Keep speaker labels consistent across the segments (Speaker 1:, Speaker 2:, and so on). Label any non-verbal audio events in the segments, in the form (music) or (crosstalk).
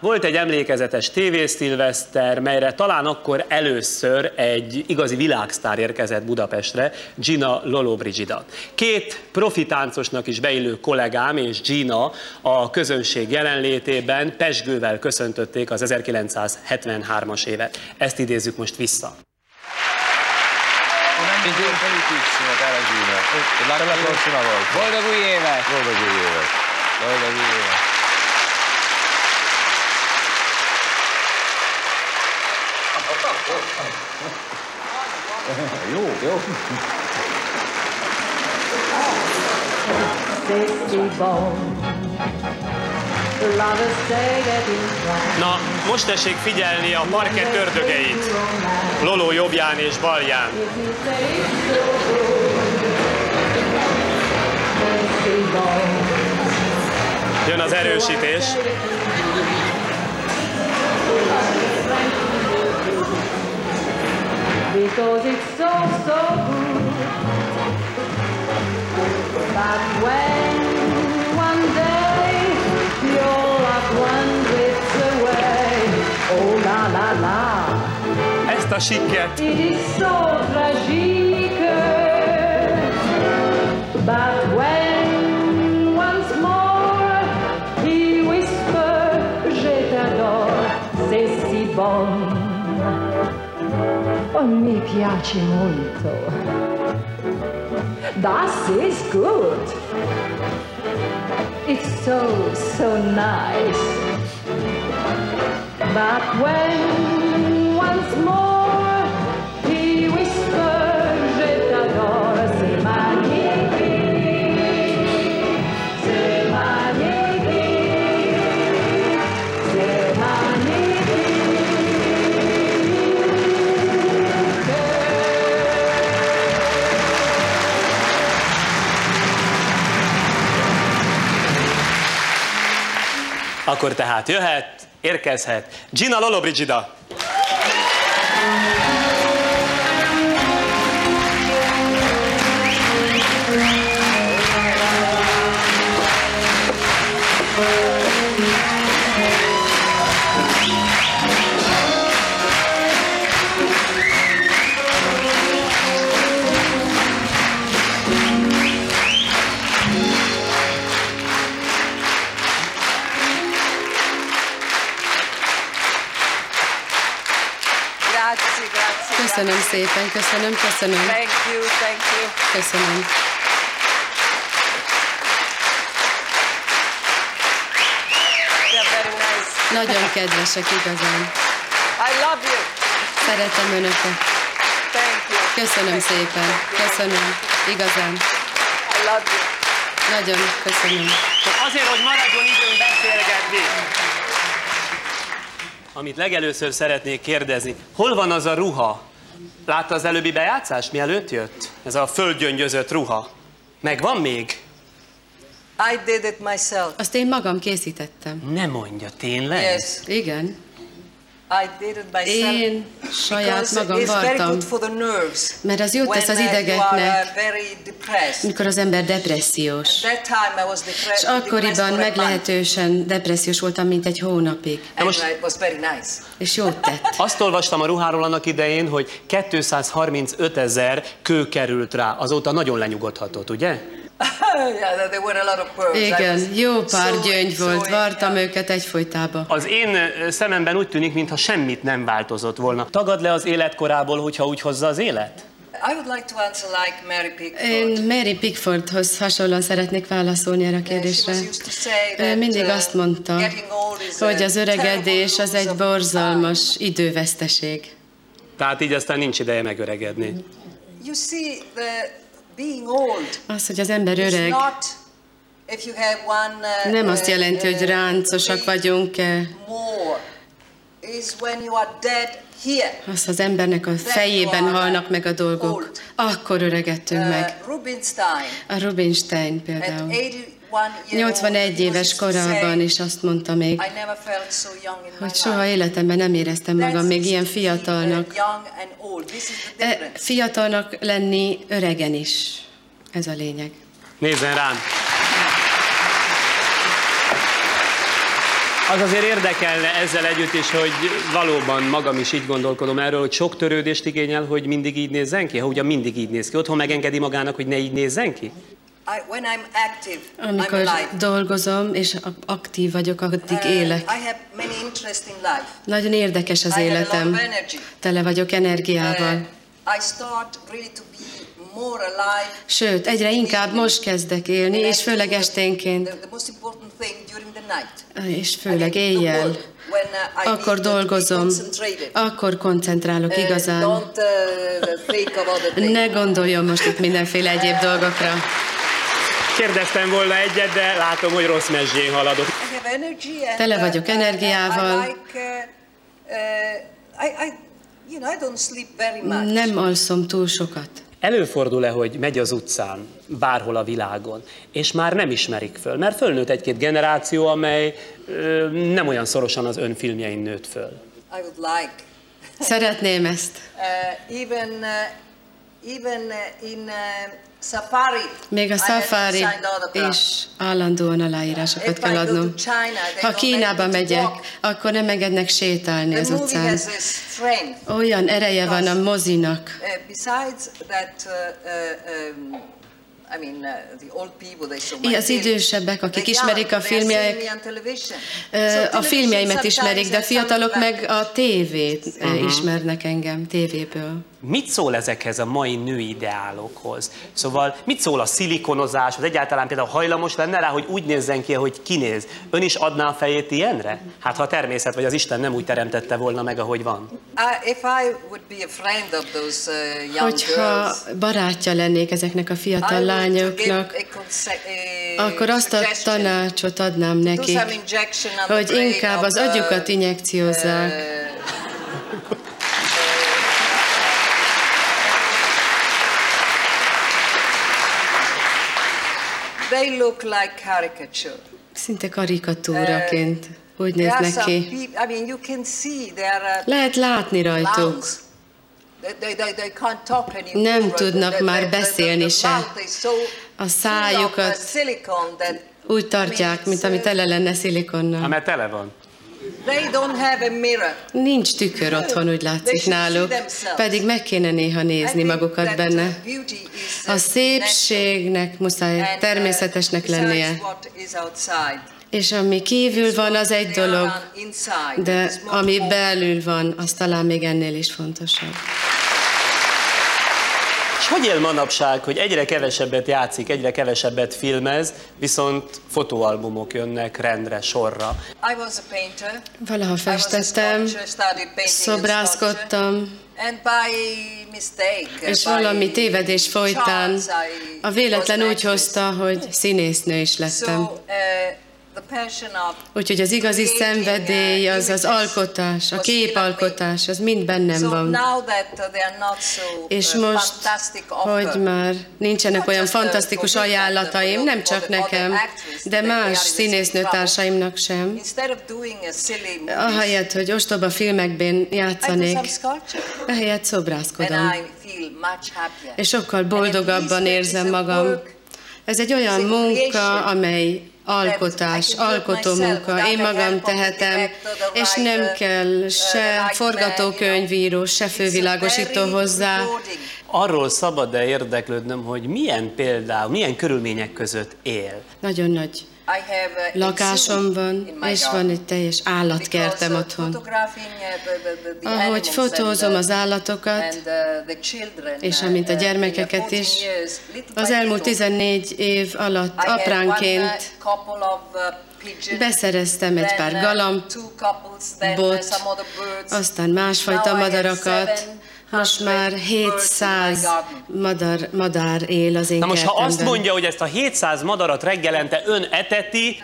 Speaker 1: volt egy emlékezetes tévészilveszter, melyre talán akkor először egy igazi világsztár érkezett Budapestre, Gina Lollobrigida. Két profi táncosnak is beillő kollégám és Gina a közönség jelenlétében pesgővel köszöntötték az 1973-as évet. Ezt idézzük most vissza.
Speaker 2: Boldog új évet!
Speaker 3: Boldog új évet.
Speaker 2: Boldog új évet!
Speaker 3: Jó, jó.
Speaker 1: Na, most tessék figyelni a parkett ördögeit. Loló jobbján és balján. Jön az erősítés.
Speaker 4: Because it's so, so good. But when one day your loved one drifts away, oh la la la,
Speaker 1: Ezt a sikket
Speaker 4: it is so tragique. But when Oh, piace molto. Das is good. It's so, so nice. But when once more
Speaker 1: akkor tehát jöhet, érkezhet Gina Lollobrigida.
Speaker 5: Szépen, köszönöm, köszönöm,
Speaker 6: Thank you, thank you.
Speaker 5: köszönöm.
Speaker 6: Nice.
Speaker 5: Nagyon kedvesek igazán.
Speaker 6: I love you.
Speaker 5: Szeretem önöket.
Speaker 6: Thank you.
Speaker 5: Köszönöm szépen, köszönöm. Igazán.
Speaker 6: I love you.
Speaker 5: Nagyon köszönöm.
Speaker 1: Csak azért, hogy maradjon időnk beszélgetni. Amit legelőször szeretnék kérdezni, hol van az a ruha? Látta az előbbi bejátszást, mielőtt jött? Ez a földgyöngyözött ruha. Megvan még?
Speaker 6: I did it myself.
Speaker 5: Azt én magam készítettem.
Speaker 1: Ne mondja, tényleg?
Speaker 6: Yes,
Speaker 5: Igen.
Speaker 6: I did it myself.
Speaker 5: Én saját magam vartam. Mert az jót tesz az
Speaker 6: uh,
Speaker 5: idegeknek. Mikor az ember depressziós. És akkoriban meglehetősen depressziós voltam, mint egy hónapig.
Speaker 1: Most-
Speaker 6: nice.
Speaker 5: És jót tett. (laughs)
Speaker 1: Azt olvastam a ruháról annak idején, hogy 235 ezer kő került rá. Azóta nagyon lenyugodhatott, ugye? (laughs)
Speaker 5: Igen, jó pár gyöngy volt, vartam őket egyfolytába.
Speaker 1: Az én szememben úgy tűnik, mintha semmit nem változott volna. Tagad le az életkorából, hogyha úgy hozza az élet?
Speaker 6: I would like to answer like Mary Pickford.
Speaker 5: Én Mary Pickfordhoz hasonlóan szeretnék válaszolni erre a kérdésre. Ő mindig
Speaker 6: uh,
Speaker 5: azt mondta, hogy az öregedés az egy borzalmas időveszteség.
Speaker 1: Tehát így aztán nincs ideje megöregedni.
Speaker 6: You see, the being old
Speaker 5: Az, hogy az ember öreg,
Speaker 6: uh,
Speaker 5: nem azt jelenti, hogy
Speaker 6: uh,
Speaker 5: ráncosak
Speaker 6: here.
Speaker 5: Az, az embernek a fejében halnak meg a dolgok. Akkor öregettünk meg.
Speaker 6: Uh, Rubinstein
Speaker 5: A Rubinstein például.
Speaker 6: 81 year
Speaker 5: 81
Speaker 6: old, he
Speaker 5: éves korában is azt mondta még, hogy soha életemben nem éreztem magam még ilyen fiatalnak. E. Fiatalnak lenni öregen is. Ez a lényeg.
Speaker 1: Nézzen rám! Az azért érdekelne ezzel együtt is, hogy valóban magam is így gondolkodom erről, hogy sok törődést igényel, hogy mindig így nézzen ki, ha ugye mindig így néz ki. Otthon megengedi magának, hogy ne így nézzen ki?
Speaker 5: Amikor dolgozom és ak- aktív vagyok, addig
Speaker 6: Uh,
Speaker 5: élek. Nagyon érdekes az életem. Tele vagyok energiával.
Speaker 6: Uh.
Speaker 5: Sőt, egyre inkább most kezdek élni, és főleg esténként,
Speaker 6: night.
Speaker 5: és főleg éjjel.
Speaker 6: uh,
Speaker 5: Akkor dolgozom, akkor koncentrálok
Speaker 6: Uh,
Speaker 5: igazán.
Speaker 6: Uh.
Speaker 5: Ne gondoljon most itt mindenféle egyéb dolgokra.
Speaker 1: Kérdeztem volna egyet, de látom, hogy rossz mezsén haladok.
Speaker 5: Tele
Speaker 6: uh,
Speaker 5: vagyok energiával.
Speaker 6: Uh, uh.
Speaker 5: Nem alszom túl sokat.
Speaker 1: Előfordul-e, hogy megy az utcán, bárhol a világon, és már nem ismerik föl? Mert fölnőtt egy-két generáció, amely ö, nem olyan szorosan az ön filmjein nőtt föl.
Speaker 5: Szeretném ezt.
Speaker 6: Uh, even, uh, even in uh, safari.
Speaker 5: Még a safari is állandóan aláírásokat kell adnom. Ha Kínába megyek, akkor nem engednek sétálni
Speaker 6: The
Speaker 5: az utcán.
Speaker 6: a.
Speaker 5: Olyan ereje van a mozinak.
Speaker 6: Uh, uh, um, I
Speaker 5: Az idősebbek, akik ismerik a
Speaker 6: So
Speaker 5: A filmjeimet ismerik, de
Speaker 6: has
Speaker 5: fiatalok meg a tévét ö, ismernek engem, tévéből.
Speaker 1: Mit szól ezekhez a mai női ideálokhoz? Szóval mit szól a szilikonozáshoz? Egyáltalán például hajlamos lenne rá, hogy úgy nézzen ki, hogy kinéz. Ön is adná a fejét ilyenre? Hát ha a természet vagy az Isten nem úgy teremtette volna meg, ahogy van.
Speaker 6: Uh, young
Speaker 5: Hogyha barátja lennék ezeknek a fiatal lányoknak, akkor azt a tanácsot adnám nekik,
Speaker 6: the
Speaker 5: hogy inkább az agyukat
Speaker 6: uh,
Speaker 5: injekciózzák.
Speaker 6: They look like caricature.
Speaker 5: Szinte karikatúraként úgy
Speaker 6: There are
Speaker 5: néznek ki.
Speaker 6: people, I mean, you can see uh,
Speaker 5: Lehet látni rajtuk.
Speaker 6: They, they, they, they can't talk anymore.
Speaker 5: Nem tudnak már beszélni se. A szájukat
Speaker 6: uh,
Speaker 5: Úgy tartják, mint ami tele lenne szilikonnal.
Speaker 1: Mert tele van.
Speaker 6: They don't have a mirror.
Speaker 5: Nincs tükör otthon, úgy látszik náluk, pedig meg kéne néha nézni magukat
Speaker 6: that,
Speaker 5: benne.
Speaker 6: uh, uh,
Speaker 5: A szépségnek muszáj
Speaker 6: uh,
Speaker 5: természetesnek lennie. És ami kívül van, az egy dolog, de ami belül van, az talán még ennél is fontosabb.
Speaker 1: És hogy él manapság, hogy egyre kevesebbet játszik, egyre kevesebbet filmez, viszont fotóalbumok jönnek rendre, sorra.
Speaker 5: Valaha festettem, szobrászkodtam, és valami tévedés folytán a véletlen úgy hozta, hogy színésznő is
Speaker 6: So,
Speaker 5: lettem.
Speaker 6: Uh,
Speaker 5: Úgyhogy az igazi
Speaker 6: uh,
Speaker 5: szenvedély, az az alkotás, a képalkotás, az mind bennem van.
Speaker 6: uh, so
Speaker 5: És
Speaker 6: uh,
Speaker 5: most, hogy már nincsenek olyan
Speaker 6: uh,
Speaker 5: fantasztikus
Speaker 6: uh,
Speaker 5: ajánlataim, nem csak nekem, de más színésznőtársaimnak sem. Ahelyett, hogy ostoba filmekben játszanék, ehelyett szobrászkodom. És sokkal boldogabban érzem magam. Ez egy olyan munka, amely alkotás, alkotó munka. Én
Speaker 6: the
Speaker 5: magam tehetem, és nem kell se forgatókönyvíró, se fővilágosító hozzá.
Speaker 1: Arról szabad-e érdeklődnöm, hogy milyen például, milyen körülmények között él?
Speaker 5: Nagyon nagy lakásom
Speaker 6: zoo
Speaker 5: van, és van egy teljes állatkertem
Speaker 6: uh,
Speaker 5: otthon.
Speaker 6: uh,
Speaker 5: Ahogy fotózom az állatokat,
Speaker 6: uh,
Speaker 5: és
Speaker 6: uh,
Speaker 5: amint a
Speaker 6: uh,
Speaker 5: gyermekeket
Speaker 6: 14
Speaker 5: is, az elmúlt
Speaker 6: little,
Speaker 5: 14 év alatt
Speaker 6: uh,
Speaker 5: apránként
Speaker 6: uh,
Speaker 5: beszereztem egy pár
Speaker 6: uh,
Speaker 5: galambot,
Speaker 6: uh,
Speaker 5: aztán másfajta madarakat.
Speaker 6: 700
Speaker 5: Most már
Speaker 6: birds in my
Speaker 5: 700
Speaker 6: garden.
Speaker 5: madar, madár él az én
Speaker 1: Na most, ha azt
Speaker 5: kertemben.
Speaker 1: mondja, hogy ezt a 700 madarat reggelente ön eteti,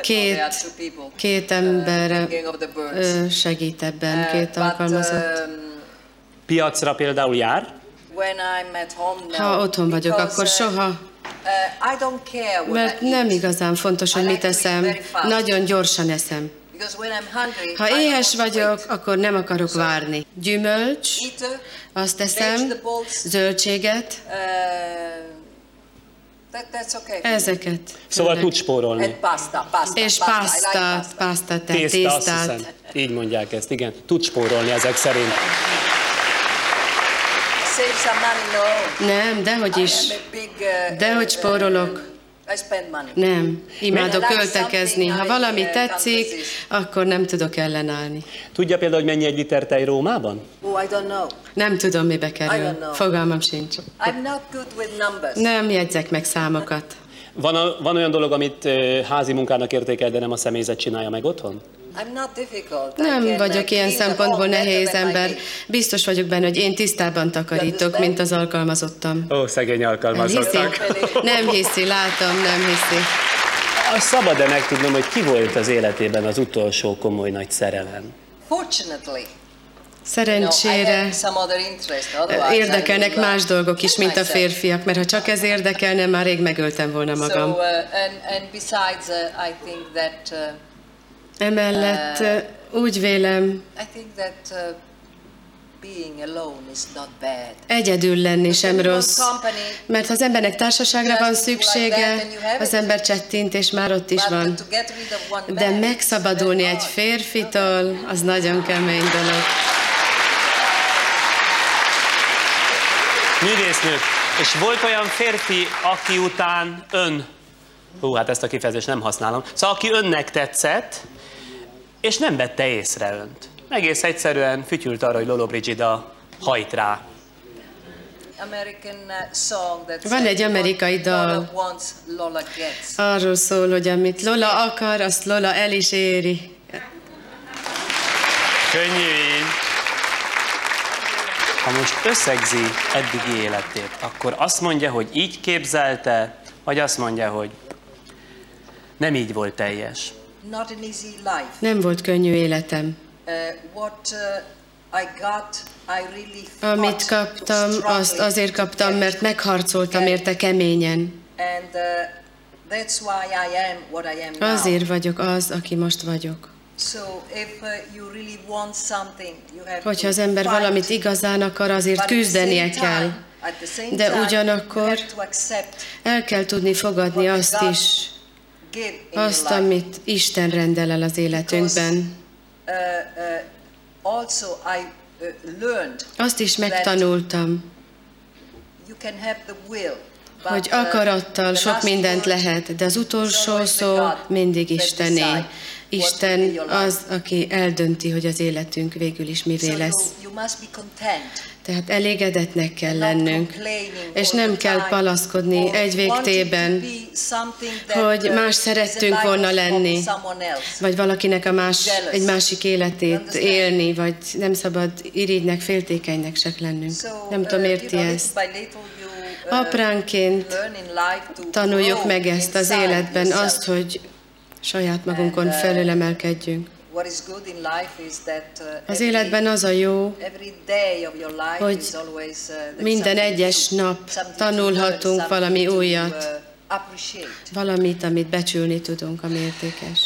Speaker 5: Két- két ember segít ebben, két alkalmazott.
Speaker 6: um,
Speaker 1: piacra például jár,
Speaker 5: Ha otthon vagyok, akkor
Speaker 6: uh,
Speaker 5: soha,
Speaker 6: uh,
Speaker 5: mert nem igazán fontos, hogy mit eszem, nagyon gyorsan eszem. Ha éhes vagyok, akkor nem akarok várni. Gyümölcs, azt eszem,
Speaker 6: vegetables,
Speaker 5: zöldséget,
Speaker 6: uh, okay.
Speaker 5: Ezeket.
Speaker 1: Szóval
Speaker 5: főleg.
Speaker 1: tud spórolni.
Speaker 5: És
Speaker 6: pasta. Pasta.
Speaker 5: tésztát.
Speaker 1: Így mondják ezt, igen. Tud spórolni ezek szerint.
Speaker 5: Nem, dehogy is.
Speaker 6: uh,
Speaker 5: Dehogy
Speaker 6: uh,
Speaker 5: spórolok. Nem, imádok költekezni. Ha valami tetszik, akkor nem tudok ellenállni.
Speaker 1: Tudja például, hogy mennyi egy liter tej Rómában?
Speaker 6: Oh, I don't know.
Speaker 5: Nem tudom, mibe kerül. Fogalmam sincs.
Speaker 6: I'm not good with numbers.
Speaker 5: Nem jegyzek meg számokat.
Speaker 1: Van, a, van olyan dolog, amit házi munkának értékel, de nem a személyzet csinálja meg otthon?
Speaker 5: Nem vagyok ilyen szempontból nehéz ember. Biztos vagyok benne, hogy én tisztában takarítok, mint az alkalmazottam.
Speaker 1: Ó, szegény
Speaker 5: Hiszi?
Speaker 1: alkalmazottak.
Speaker 5: Nem hiszi, látom, nem hiszi.
Speaker 1: Azt szabad-e megtudnom, hogy ki volt az életében az utolsó komoly nagy szerelem?
Speaker 5: Szerencsére érdekelnek más dolgok is, mint a férfiak, mert ha csak ez érdekelne, már rég megöltem volna
Speaker 6: So,
Speaker 5: magam.
Speaker 6: uh, and, and besides, uh, I think that uh,
Speaker 5: Emellett ö, úgy vélem,
Speaker 6: I think that uh, being alone is not bad.
Speaker 5: egyedül lenni sem rossz.
Speaker 6: company,
Speaker 5: Mert ha az embernek társaságra van szüksége, az ember csettint, és már ott is
Speaker 6: but
Speaker 5: van. De megszabadulni egy férfitől, az nagyon kemény dolog.
Speaker 1: Művésznő. És volt olyan férfi, aki után ön, hú, hát ezt a kifejezést nem használom, szóval aki önnek tetszett, és nem vette észre önt. Egész egyszerűen fütyült arra, hogy Lolo Brigida hajt rá.
Speaker 6: Uh,
Speaker 5: Van egy amerikai
Speaker 6: "What
Speaker 5: dal. Arról szól, hogy amit Lola akar, azt Lola el is éri.
Speaker 1: Könnyű így. Ha most összegzi eddigi életét, akkor azt mondja, hogy így képzelte, vagy azt mondja, hogy nem így volt teljes.
Speaker 6: Not an easy life.
Speaker 5: Nem volt könnyű életem.
Speaker 6: Uh, what uh, I got, I really
Speaker 5: Amit kaptam, azt azért kaptam, mert
Speaker 6: it.
Speaker 5: megharcoltam érte keményen.
Speaker 6: And uh, that's why I am what I am now.
Speaker 5: Azért vagyok az, aki most vagyok.
Speaker 6: Uh,
Speaker 5: Hogyha az ember valamit igazán akar, azért küzdenie kell. De ugyanakkor El kell tudni fogadni azt is, azt, amit Isten rendel el az életünkben.
Speaker 6: Uh, uh, uh,
Speaker 5: Azt is megtanultam, hogy akarattal sok mindent lehet, de az utolsó szó mindig Istené. Isten az, aki eldönti, hogy az életünk végül is mivé lesz. Tehát elégedetnek kell lennünk, és nem kell palaszkodni egy végtében, hogy
Speaker 6: uh,
Speaker 5: más szerettünk volna lenni, vagy valakinek a más, egy másik életét élni, vagy nem szabad irigynek, féltékenynek se lennünk. Nem tudom,
Speaker 6: uh,
Speaker 5: érti ezt.
Speaker 6: uh,
Speaker 5: Apránként tanuljuk meg ezt az életben, azt, hogy saját magunkon
Speaker 6: uh,
Speaker 5: felülemelkedjünk.
Speaker 6: Uh,
Speaker 5: Az életben az a jó, hogy
Speaker 6: uh,
Speaker 5: minden egyes nap tanulhatunk valami újat. valamit, amit becsülni tudunk, ami értékes.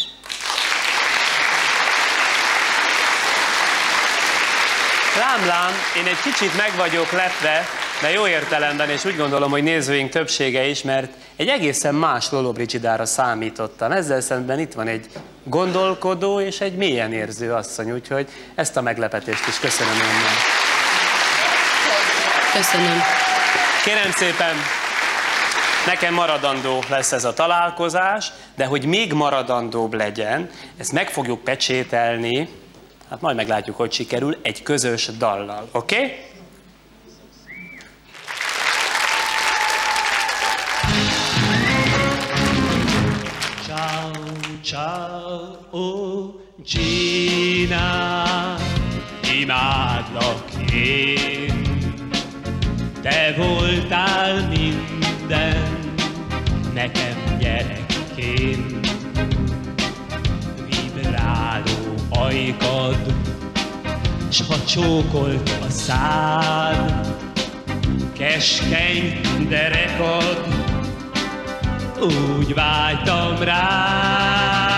Speaker 1: Lám, lám, én egy kicsit meg vagyok lepve, de jó értelemben, és úgy gondolom, hogy nézőink többsége is, mert egy egészen más Lolo Brigidára számítottam. Ezzel szemben itt van egy gondolkodó és egy mélyen érző asszony, úgyhogy ezt a meglepetést is köszönöm önnek.
Speaker 5: Köszönöm.
Speaker 1: Kérem szépen, nekem maradandó lesz ez a találkozás, de hogy még maradandóbb legyen, ezt meg fogjuk pecsételni, hát majd meglátjuk, hogy sikerül, egy közös dallal, oké? Okay?
Speaker 7: Gina, imádlak én. Te voltál minden, nekem gyerekként. Vibráló ajkad, s ha csókolt a szád, keskeny derekad, úgy vágytam rád.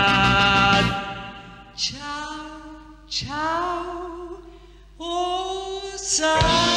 Speaker 7: sorry